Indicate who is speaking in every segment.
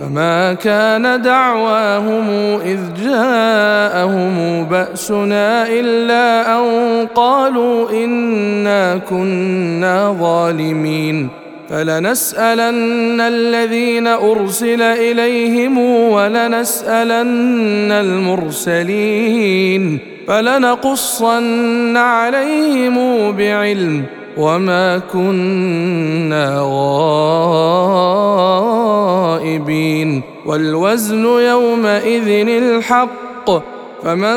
Speaker 1: فما كان دعواهم اذ جاءهم باسنا الا ان قالوا انا كنا ظالمين فلنسالن الذين ارسل اليهم ولنسالن المرسلين فلنقصن عليهم بعلم وما كنا غائبين والوزن يومئذ الحق فمن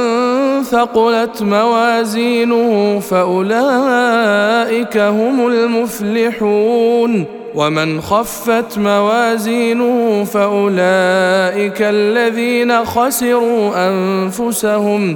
Speaker 1: ثقلت موازينه فاولئك هم المفلحون ومن خفت موازينه فاولئك الذين خسروا انفسهم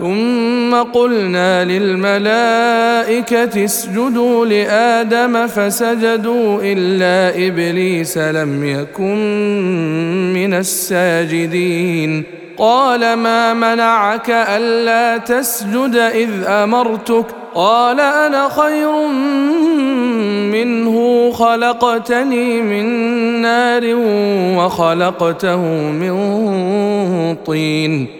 Speaker 1: ثم قلنا للملائكه اسجدوا لادم فسجدوا الا ابليس لم يكن من الساجدين قال ما منعك الا تسجد اذ امرتك قال انا خير منه خلقتني من نار وخلقته من طين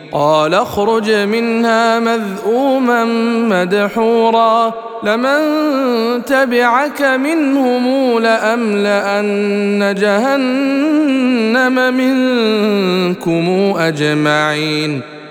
Speaker 1: قال اخرج منها مذءوما مدحورا لمن تبعك منهم لاملان جهنم منكم اجمعين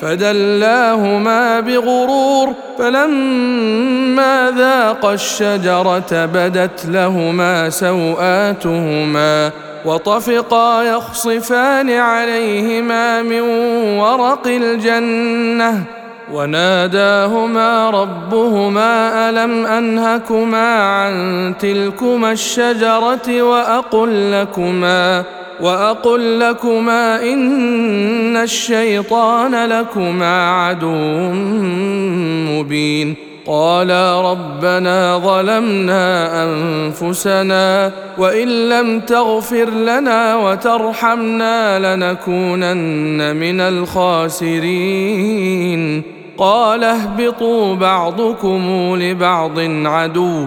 Speaker 1: فدلاهما بغرور فلما ذاقا الشجره بدت لهما سواتهما وطفقا يخصفان عليهما من ورق الجنه وناداهما ربهما الم انهكما عن تلكما الشجره واقل لكما واقل لكما ان الشيطان لكما عدو مبين قالا ربنا ظلمنا انفسنا وان لم تغفر لنا وترحمنا لنكونن من الخاسرين قال اهبطوا بعضكم لبعض عدو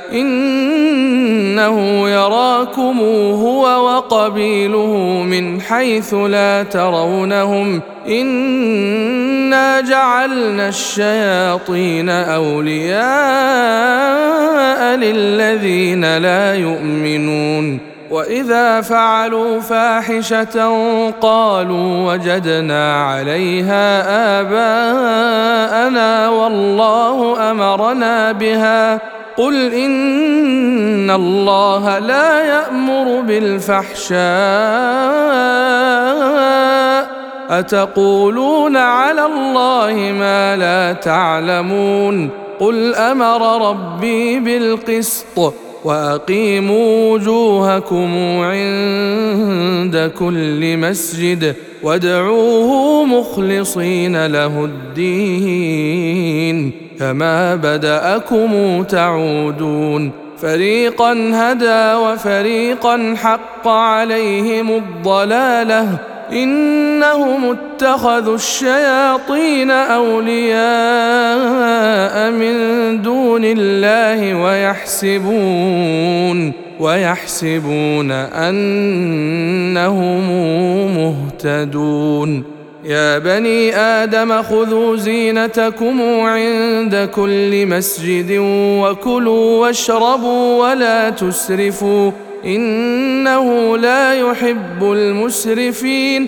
Speaker 1: انه يراكم هو وقبيله من حيث لا ترونهم انا جعلنا الشياطين اولياء للذين لا يؤمنون واذا فعلوا فاحشه قالوا وجدنا عليها اباءنا والله امرنا بها قل ان الله لا يامر بالفحشاء اتقولون على الله ما لا تعلمون قل امر ربي بالقسط واقيموا وجوهكم عند كل مسجد وادعوه مخلصين له الدين كما بداكم تعودون فريقا هدى وفريقا حق عليهم الضلاله انهم اتخذوا الشياطين اولياء من دون الله ويحسبون ويحسبون انهم مهتدون يا بني ادم خذوا زينتكم عند كل مسجد وكلوا واشربوا ولا تسرفوا انه لا يحب المسرفين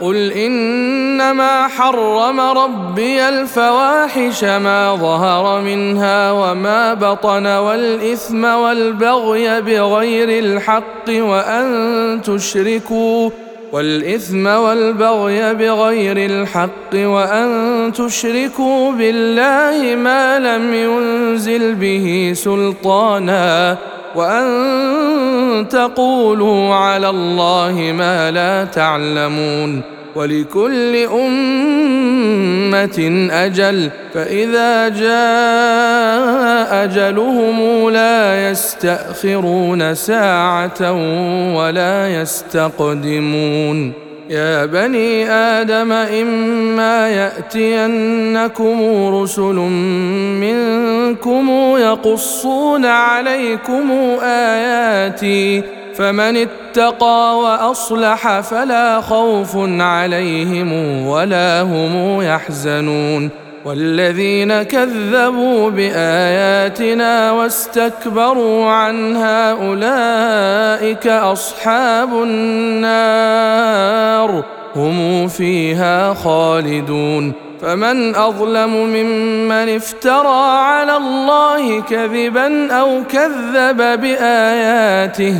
Speaker 1: قل انما حرم ربي الفواحش ما ظهر منها وما بطن والاثم والبغي بغير الحق وان تشركوا والاثم والبغي بغير الحق وان تشركوا بالله ما لم ينزل به سلطانا وان تقولوا على الله ما لا تعلمون ولكل امه اجل فاذا جاء اجلهم لا يستاخرون ساعه ولا يستقدمون يا بني ادم اما ياتينكم رسل منكم يقصون عليكم اياتي فمن اتقى واصلح فلا خوف عليهم ولا هم يحزنون والذين كذبوا باياتنا واستكبروا عنها اولئك اصحاب النار النار هم فيها خالدون فمن اظلم ممن افترى على الله كذبا او كذب باياته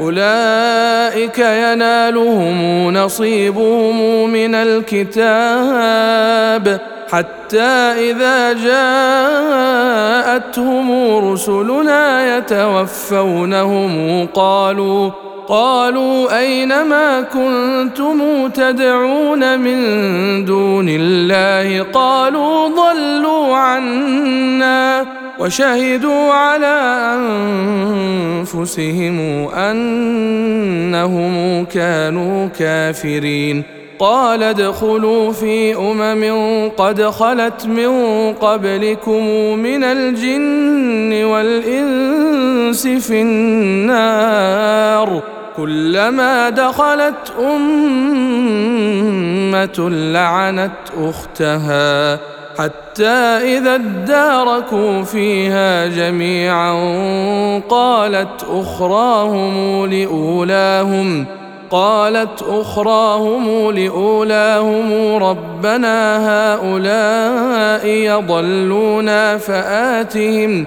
Speaker 1: اولئك ينالهم نصيبهم من الكتاب حتى اذا جاءتهم رسلنا يتوفونهم قالوا قالوا اين ما كنتم تدعون من دون الله قالوا ضلوا عنا وشهدوا على انفسهم انهم كانوا كافرين قال ادخلوا في امم قد خلت من قبلكم من الجن والانس في النار كلما دخلت امه لعنت اختها حتى اذا اداركوا فيها جميعا قالت اخراهم لاولاهم قالت اخراهم لاولاهم ربنا هؤلاء يضلونا فاتهم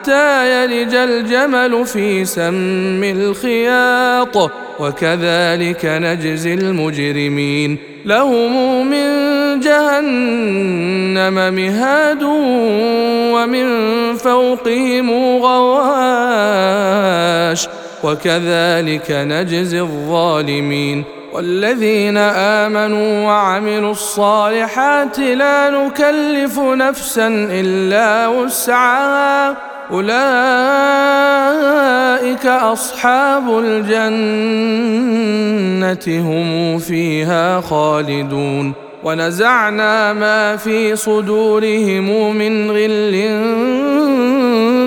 Speaker 1: حتى يلج الجمل في سم الخياط وكذلك نجزي المجرمين لهم من جهنم مهاد ومن فوقهم غواش وكذلك نجزي الظالمين والذين امنوا وعملوا الصالحات لا نكلف نفسا الا وسعها أولئك أصحاب الجنة هم فيها خالدون ونزعنا ما في صدورهم من غل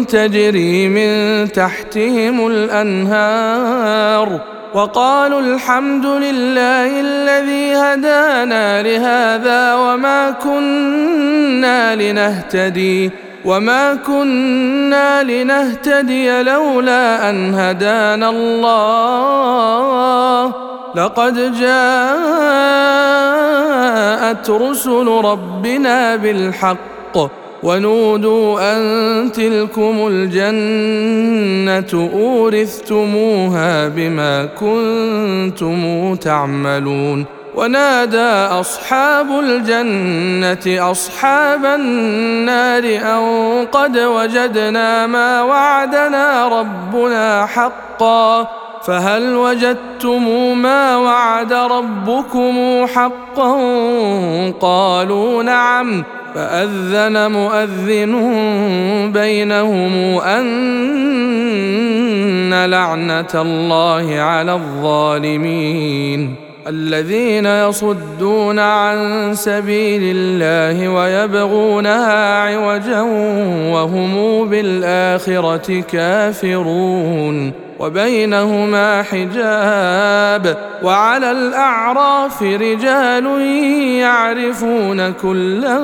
Speaker 1: تجري من تحتهم الأنهار وقالوا الحمد لله الذي هدانا لهذا وما كنا لنهتدي وما كنا لنهتدي لولا ان هدانا الله لقد جاءت رسل ربنا بالحق ونودوا ان تلكم الجنه اورثتموها بما كنتم تعملون ونادى اصحاب الجنه اصحاب النار ان قد وجدنا ما وعدنا ربنا حقا فهل وجدتم ما وعد ربكم حقا قالوا نعم فاذن مؤذن بينهم ان لعنه الله على الظالمين الذين يصدون عن سبيل الله ويبغونها عوجا وهم بالاخره كافرون وبينهما حجاب وعلى الاعراف رجال يعرفون كلا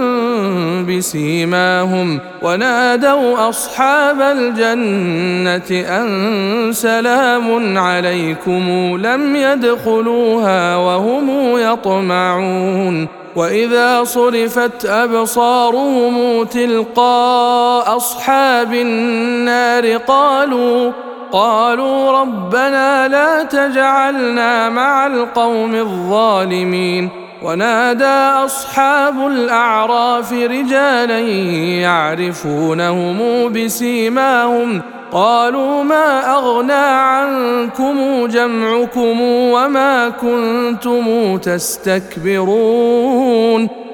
Speaker 1: بسيماهم ونادوا اصحاب الجنه ان سلام عليكم لم يدخلوها وهم يطمعون واذا صرفت ابصارهم تلقاء اصحاب النار قالوا قالوا ربنا لا تجعلنا مع القوم الظالمين ونادى اصحاب الاعراف رجالا يعرفونهم بسيماهم قالوا ما اغنى عنكم جمعكم وما كنتم تستكبرون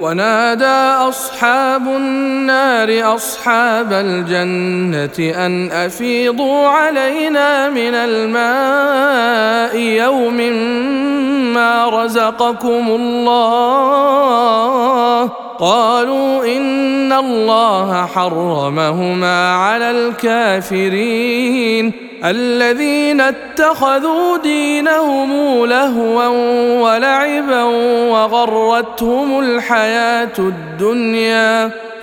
Speaker 1: ونادى اصحاب النار اصحاب الجنه ان افيضوا علينا من الماء يوم ما رزقكم الله قالوا ان الله حرمهما على الكافرين الذين اتخذوا دينهم لهوا ولعبا وغرتهم الحياه الدنيا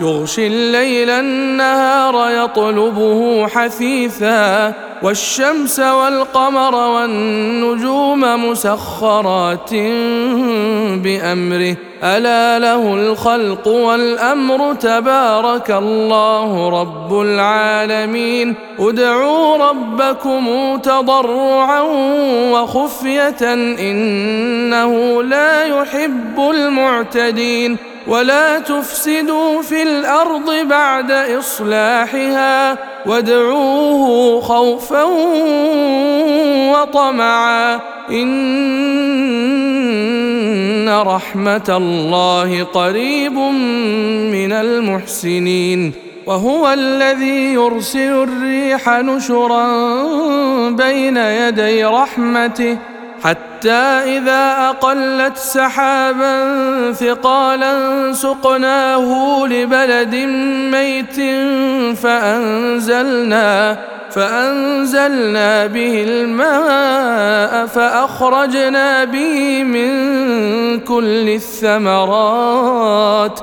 Speaker 1: يغشي الليل النهار يطلبه حثيثا والشمس والقمر والنجوم مسخرات بامره الا له الخلق والامر تبارك الله رب العالمين ادعوا ربكم تضرعا وخفيه انه لا يحب المعتدين ولا تفسدوا في الارض بعد اصلاحها وادعوه خوفا وطمعا ان رحمه الله قريب من المحسنين وهو الذي يرسل الريح نشرا بين يدي رحمته حتى إذا أقلت سحابا ثقالا سقناه لبلد ميت فأنزلنا فأنزلنا به الماء فأخرجنا به من كل الثمرات ۖ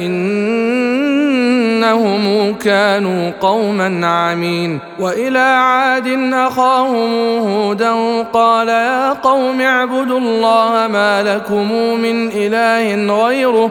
Speaker 1: إنهم كانوا قوما عمين وإلى عاد أخاهم هودا قال يا قوم اعبدوا الله ما لكم من إله غيره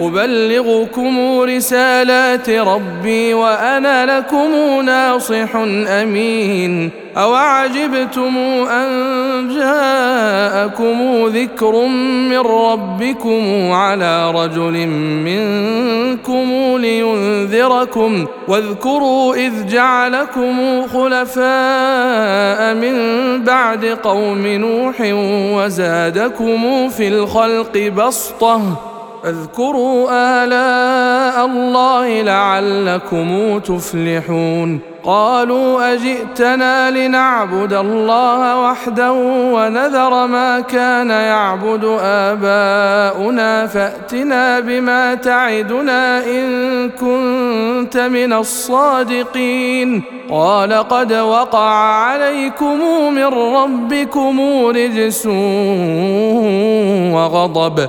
Speaker 1: أبلغكم رسالات ربي وأنا لكم ناصح أمين أوعجبتم أن جاءكم ذكر من ربكم على رجل منكم لينذركم واذكروا إذ جعلكم خلفاء من بعد قوم نوح وزادكم في الخلق بسطه فاذكروا آلاء الله لعلكم تفلحون قالوا أجئتنا لنعبد الله وحده ونذر ما كان يعبد آباؤنا فأتنا بما تعدنا إن كنت من الصادقين قال قد وقع عليكم من ربكم رجس وغضب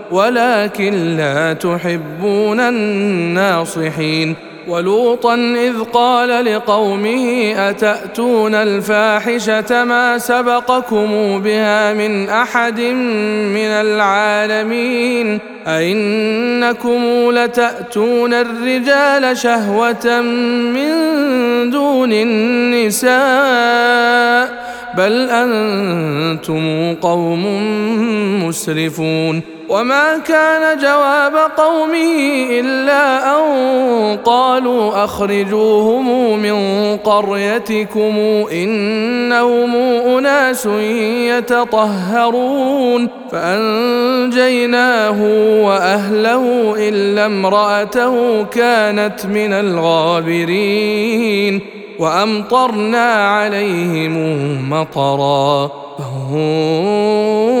Speaker 1: ولكن لا تحبون الناصحين ولوطا اذ قال لقومه اتاتون الفاحشه ما سبقكم بها من احد من العالمين ائنكم لتاتون الرجال شهوه من دون النساء بل انتم قوم مسرفون وما كان جواب قومه الا ان قالوا اخرجوهم من قريتكم انهم اناس يتطهرون فانجيناه واهله الا امراته كانت من الغابرين وامطرنا عليهم مطرا فهم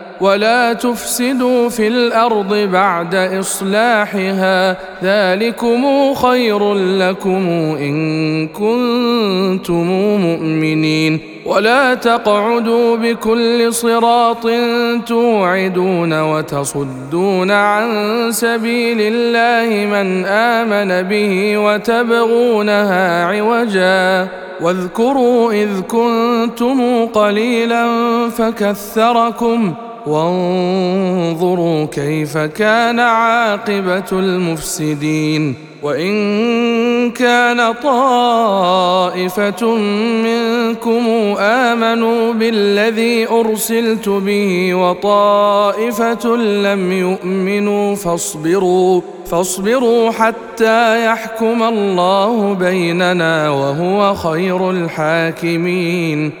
Speaker 1: ولا تفسدوا في الارض بعد اصلاحها ذلكم خير لكم ان كنتم مؤمنين ولا تقعدوا بكل صراط توعدون وتصدون عن سبيل الله من امن به وتبغونها عوجا واذكروا اذ كنتم قليلا فكثركم وانظروا كيف كان عاقبه المفسدين وان كان طائفه منكم امنوا بالذي ارسلت به وطائفه لم يؤمنوا فاصبروا فاصبروا حتى يحكم الله بيننا وهو خير الحاكمين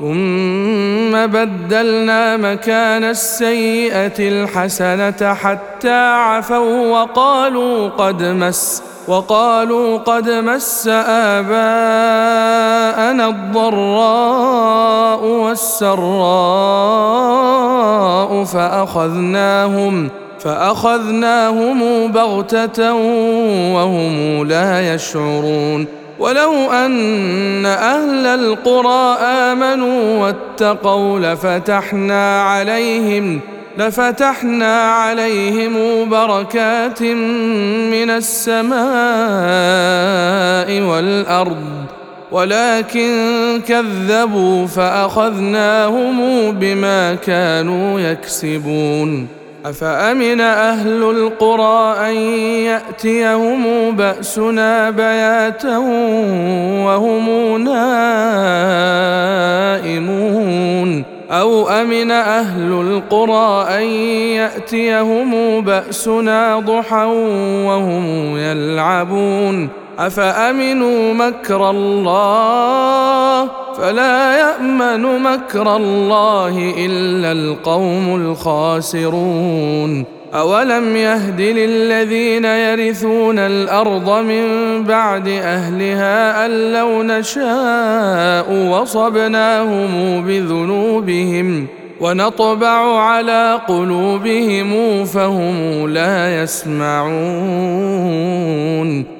Speaker 1: ثم بدلنا مكان السيئه الحسنه حتى عفوا وقالوا قد مس وقالوا قد مس اباءنا الضراء والسراء فاخذناهم فاخذناهم بغته وهم لا يشعرون ولو ان اهل القرى امنوا واتقوا لفتحنا عليهم لفتحنا عليهم بركات من السماء والارض ولكن كذبوا فاخذناهم بما كانوا يكسبون افامن اهل القرى ان ياتيهم باسنا بياتا وهم نائمون او امن اهل القرى ان ياتيهم باسنا ضحى وهم يلعبون افامنوا مكر الله فلا يامن مكر الله الا القوم الخاسرون اولم يهد للذين يرثون الارض من بعد اهلها ان لو نشاء وصبناهم بذنوبهم ونطبع على قلوبهم فهم لا يسمعون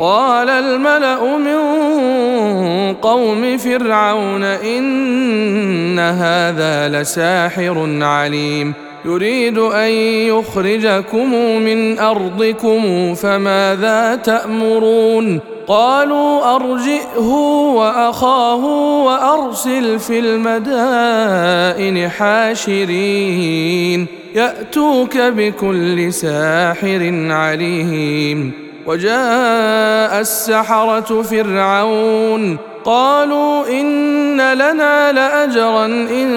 Speaker 1: قال الملا من قوم فرعون ان هذا لساحر عليم يريد ان يخرجكم من ارضكم فماذا تامرون قالوا ارجئه واخاه وارسل في المدائن حاشرين ياتوك بكل ساحر عليم وجاء السحرة فرعون قالوا إن لنا لأجرا إن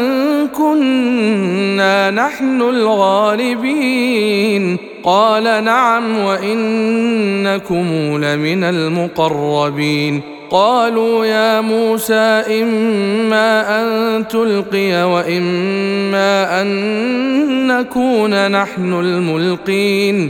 Speaker 1: كنا نحن الغالبين قال نعم وإنكم لمن المقربين قالوا يا موسى إما أن تلقي وإما أن نكون نحن الملقين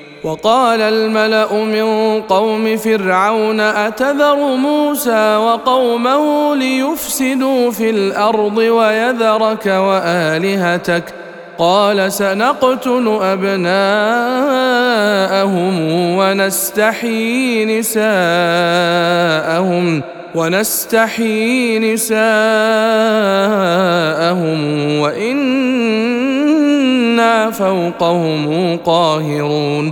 Speaker 1: وقال الملا من قوم فرعون اتذر موسى وقومه ليفسدوا في الارض ويذرك والهتك قال سنقتل ابناءهم ونستحيي نساءهم ونستحيي نساءهم وإنا فوقهم قاهرون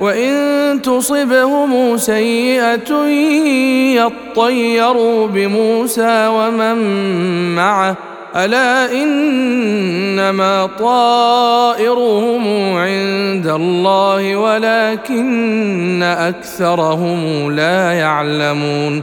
Speaker 1: وان تصبهم سيئه يطيروا بموسى ومن معه الا انما طائرهم عند الله ولكن اكثرهم لا يعلمون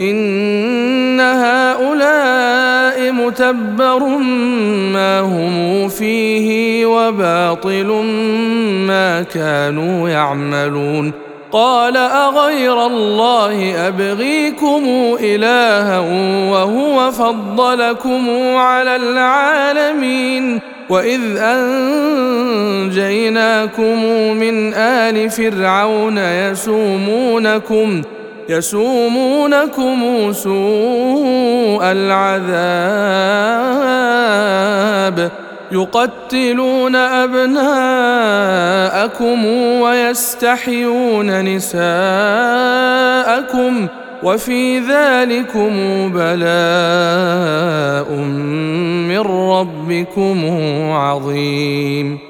Speaker 1: ان هؤلاء متبر ما هم فيه وباطل ما كانوا يعملون قال اغير الله ابغيكم الها وهو فضلكم على العالمين واذ انجيناكم من ال فرعون يسومونكم يسومونكم سوء العذاب يقتلون ابناءكم ويستحيون نساءكم وفي ذلكم بلاء من ربكم عظيم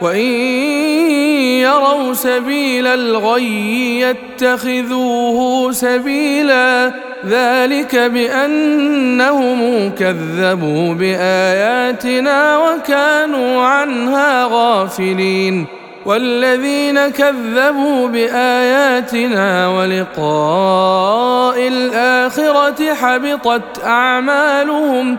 Speaker 1: وإن يروا سبيل الغي يتخذوه سبيلا ذلك بأنهم كذبوا بآياتنا وكانوا عنها غافلين والذين كذبوا بآياتنا ولقاء الآخرة حبطت أعمالهم ۖ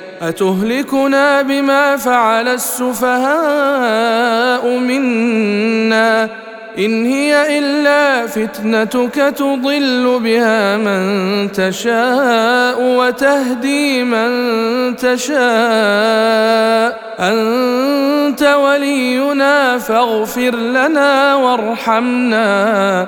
Speaker 1: اتهلكنا بما فعل السفهاء منا ان هي الا فتنتك تضل بها من تشاء وتهدي من تشاء انت ولينا فاغفر لنا وارحمنا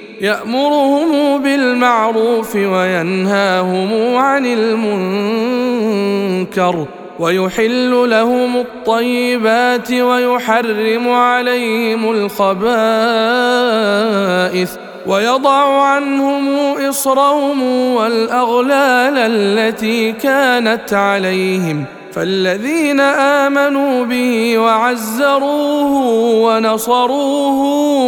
Speaker 1: يامرهم بالمعروف وينهاهم عن المنكر ويحل لهم الطيبات ويحرم عليهم الخبائث ويضع عنهم اصرهم والاغلال التي كانت عليهم فالذين امنوا به وعزروه ونصروه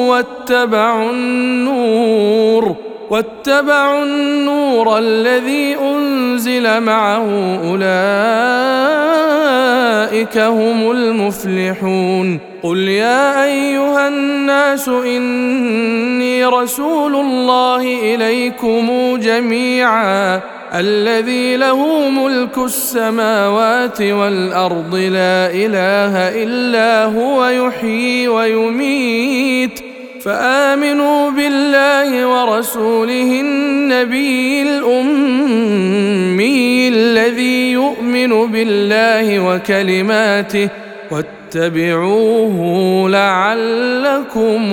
Speaker 1: واتبعوا النور واتبعوا النور الذي انزل معه اولئك هم المفلحون قل يا ايها الناس اني رسول الله اليكم جميعا الذي له ملك السماوات والارض لا اله الا هو يحيي ويميت فامنوا بالله ورسوله النبي الامي الذي يؤمن بالله وكلماته واتبعوه لعلكم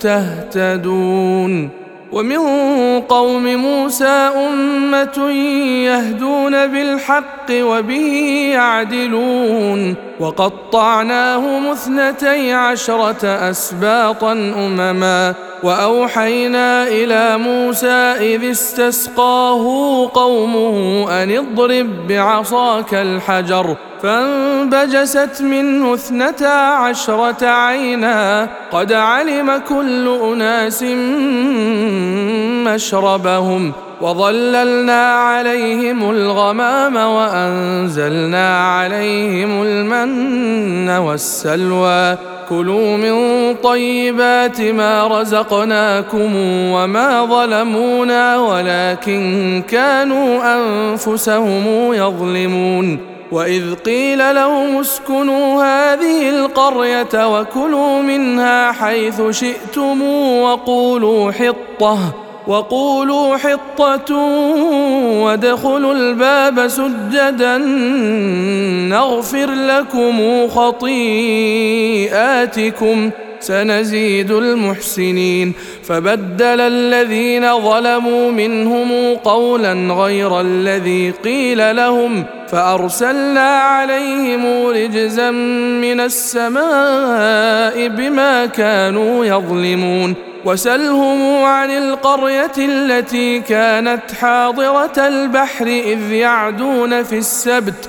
Speaker 1: تهتدون ومن قوم موسى امه يهدون بالحق وبه يعدلون وقطعناهم اثنتي عشره اسباطا امما واوحينا الى موسى اذ استسقاه قومه ان اضرب بعصاك الحجر فانبجست منه اثنتا عشرة عينا قد علم كل أناس مشربهم وظللنا عليهم الغمام وأنزلنا عليهم المن والسلوى كلوا من طيبات ما رزقناكم وما ظلمونا ولكن كانوا أنفسهم يظلمون واذ قيل لهم اسكنوا هذه القريه وكلوا منها حيث شئتم وقولوا حطه وقولوا حطه وادخلوا الباب سجدا نغفر لكم خطيئاتكم سنزيد المحسنين فبدل الذين ظلموا منهم قولا غير الذي قيل لهم فارسلنا عليهم رجزا من السماء بما كانوا يظلمون وسلهم عن القريه التي كانت حاضره البحر اذ يعدون في السبت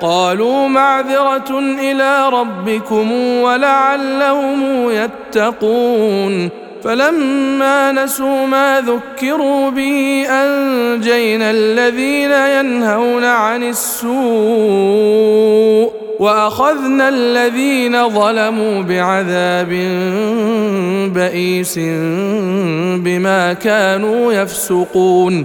Speaker 1: قالوا معذره الى ربكم ولعلهم يتقون فلما نسوا ما ذكروا به انجينا الذين ينهون عن السوء واخذنا الذين ظلموا بعذاب بئيس بما كانوا يفسقون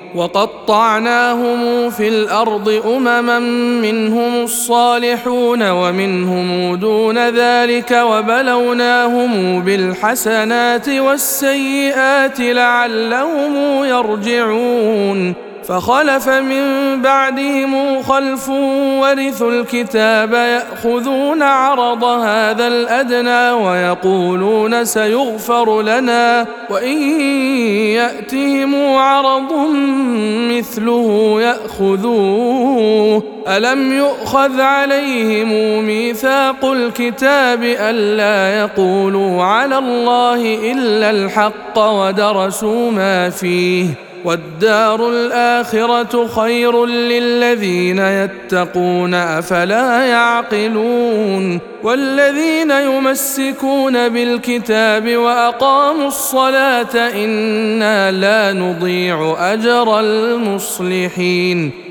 Speaker 1: وقطعناهم في الارض امما منهم الصالحون ومنهم دون ذلك وبلوناهم بالحسنات والسيئات لعلهم يرجعون فخلف من بعدهم خلف ورثوا الكتاب ياخذون عرض هذا الادنى ويقولون سيغفر لنا وان ياتهم عرض مثله ياخذوه الم يؤخذ عليهم ميثاق الكتاب الا يقولوا على الله الا الحق ودرسوا ما فيه والدار الاخره خير للذين يتقون افلا يعقلون والذين يمسكون بالكتاب واقاموا الصلاه انا لا نضيع اجر المصلحين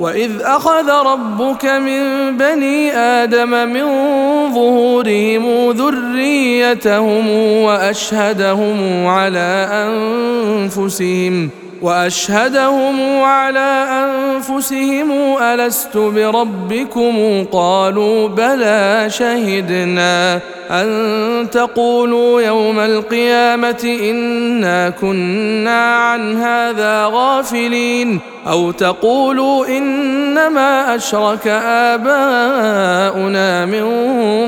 Speaker 1: واذ اخذ ربك من بني ادم من ظهورهم ذريتهم واشهدهم على انفسهم واشهدهم على انفسهم الست بربكم قالوا بلى شهدنا ان تقولوا يوم القيامه انا كنا عن هذا غافلين او تقولوا انما اشرك اباؤنا من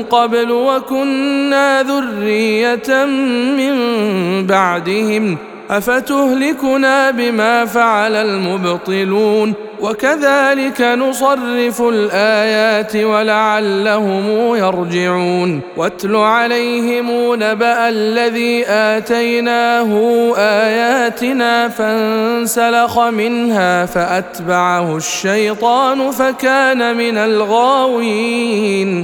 Speaker 1: قبل وكنا ذريه من بعدهم افتهلكنا بما فعل المبطلون وكذلك نصرف الايات ولعلهم يرجعون واتل عليهم نبا الذي اتيناه اياتنا فانسلخ منها فاتبعه الشيطان فكان من الغاوين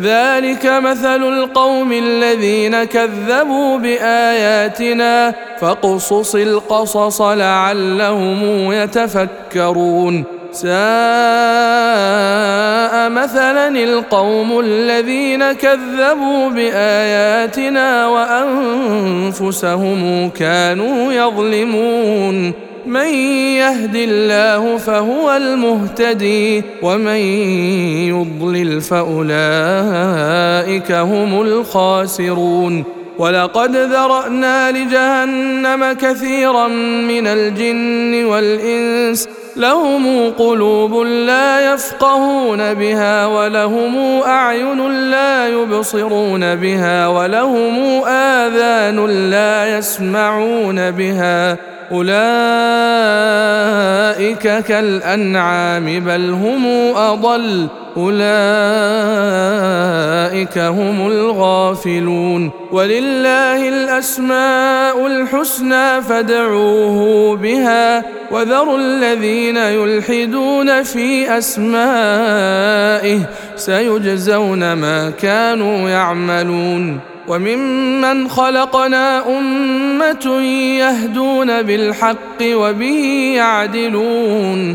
Speaker 1: ذلك مثل القوم الذين كذبوا باياتنا فاقصص القصص لعلهم يتفكرون ساء مثلا القوم الذين كذبوا باياتنا وانفسهم كانوا يظلمون من يهد الله فهو المهتدي ومن يضلل فاولئك هم الخاسرون ولقد ذرانا لجهنم كثيرا من الجن والانس لهم قلوب لا يفقهون بها ولهم اعين لا يبصرون بها ولهم اذان لا يسمعون بها اولئك كالانعام بل هم اضل اولئك هم الغافلون ولله الاسماء الحسنى فادعوه بها وذروا الذين يلحدون في اسمائه سيجزون ما كانوا يعملون وممن خلقنا امه يهدون بالحق وبه يعدلون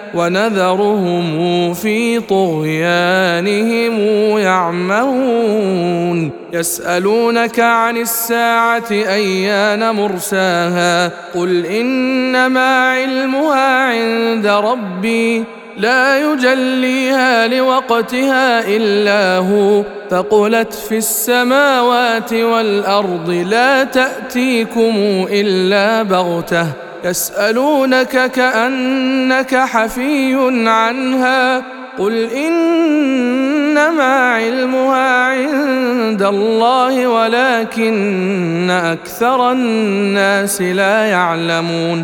Speaker 1: ونذرهم في طغيانهم يعمهون يسالونك عن الساعه ايان مرساها قل انما علمها عند ربي لا يجليها لوقتها الا هو فقلت في السماوات والارض لا تاتيكم الا بغته يسالونك كانك حفي عنها قل انما علمها عند الله ولكن اكثر الناس لا يعلمون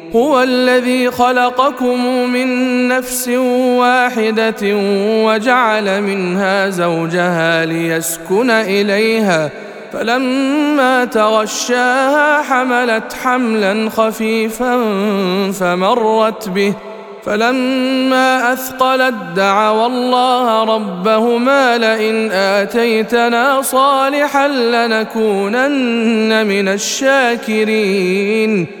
Speaker 1: هو الذي خلقكم من نفس واحده وجعل منها زوجها ليسكن اليها فلما تغشاها حملت حملا خفيفا فمرت به فلما اثقلت دعوا الله ربهما لئن اتيتنا صالحا لنكونن من الشاكرين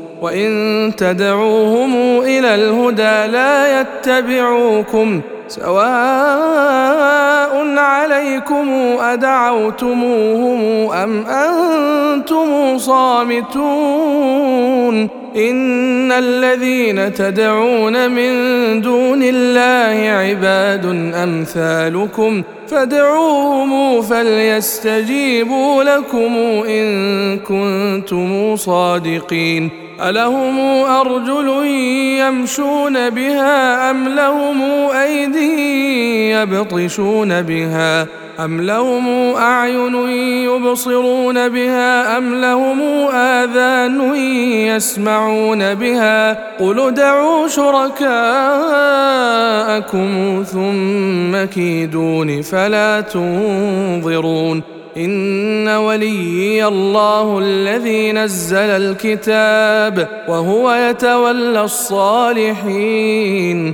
Speaker 1: وان تدعوهم الى الهدى لا يتبعوكم سواء عليكم ادعوتموهم ام انتم صامتون ان الذين تدعون من دون الله عباد امثالكم فادعوهم فليستجيبوا لكم ان كنتم صادقين ألهم أرجل يمشون بها أم لهم أيدي يبطشون بها أم لهم أعين يبصرون بها أم لهم آذان يسمعون بها قل دعوا شركاءكم ثم كيدون فلا تنظرون ان وليي الله الذي نزل الكتاب وهو يتولى الصالحين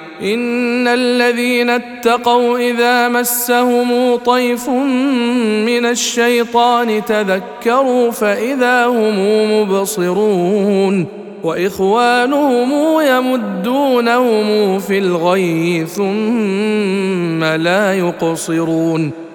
Speaker 1: ان الذين اتقوا اذا مسهم طيف من الشيطان تذكروا فاذا هم مبصرون واخوانهم يمدونهم في الغي ثم لا يقصرون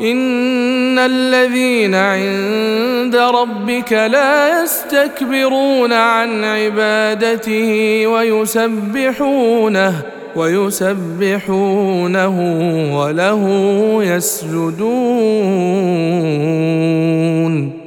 Speaker 1: ان الذين عند ربك لا يستكبرون عن عبادته ويسبحونه ويسبحونه وله يسجدون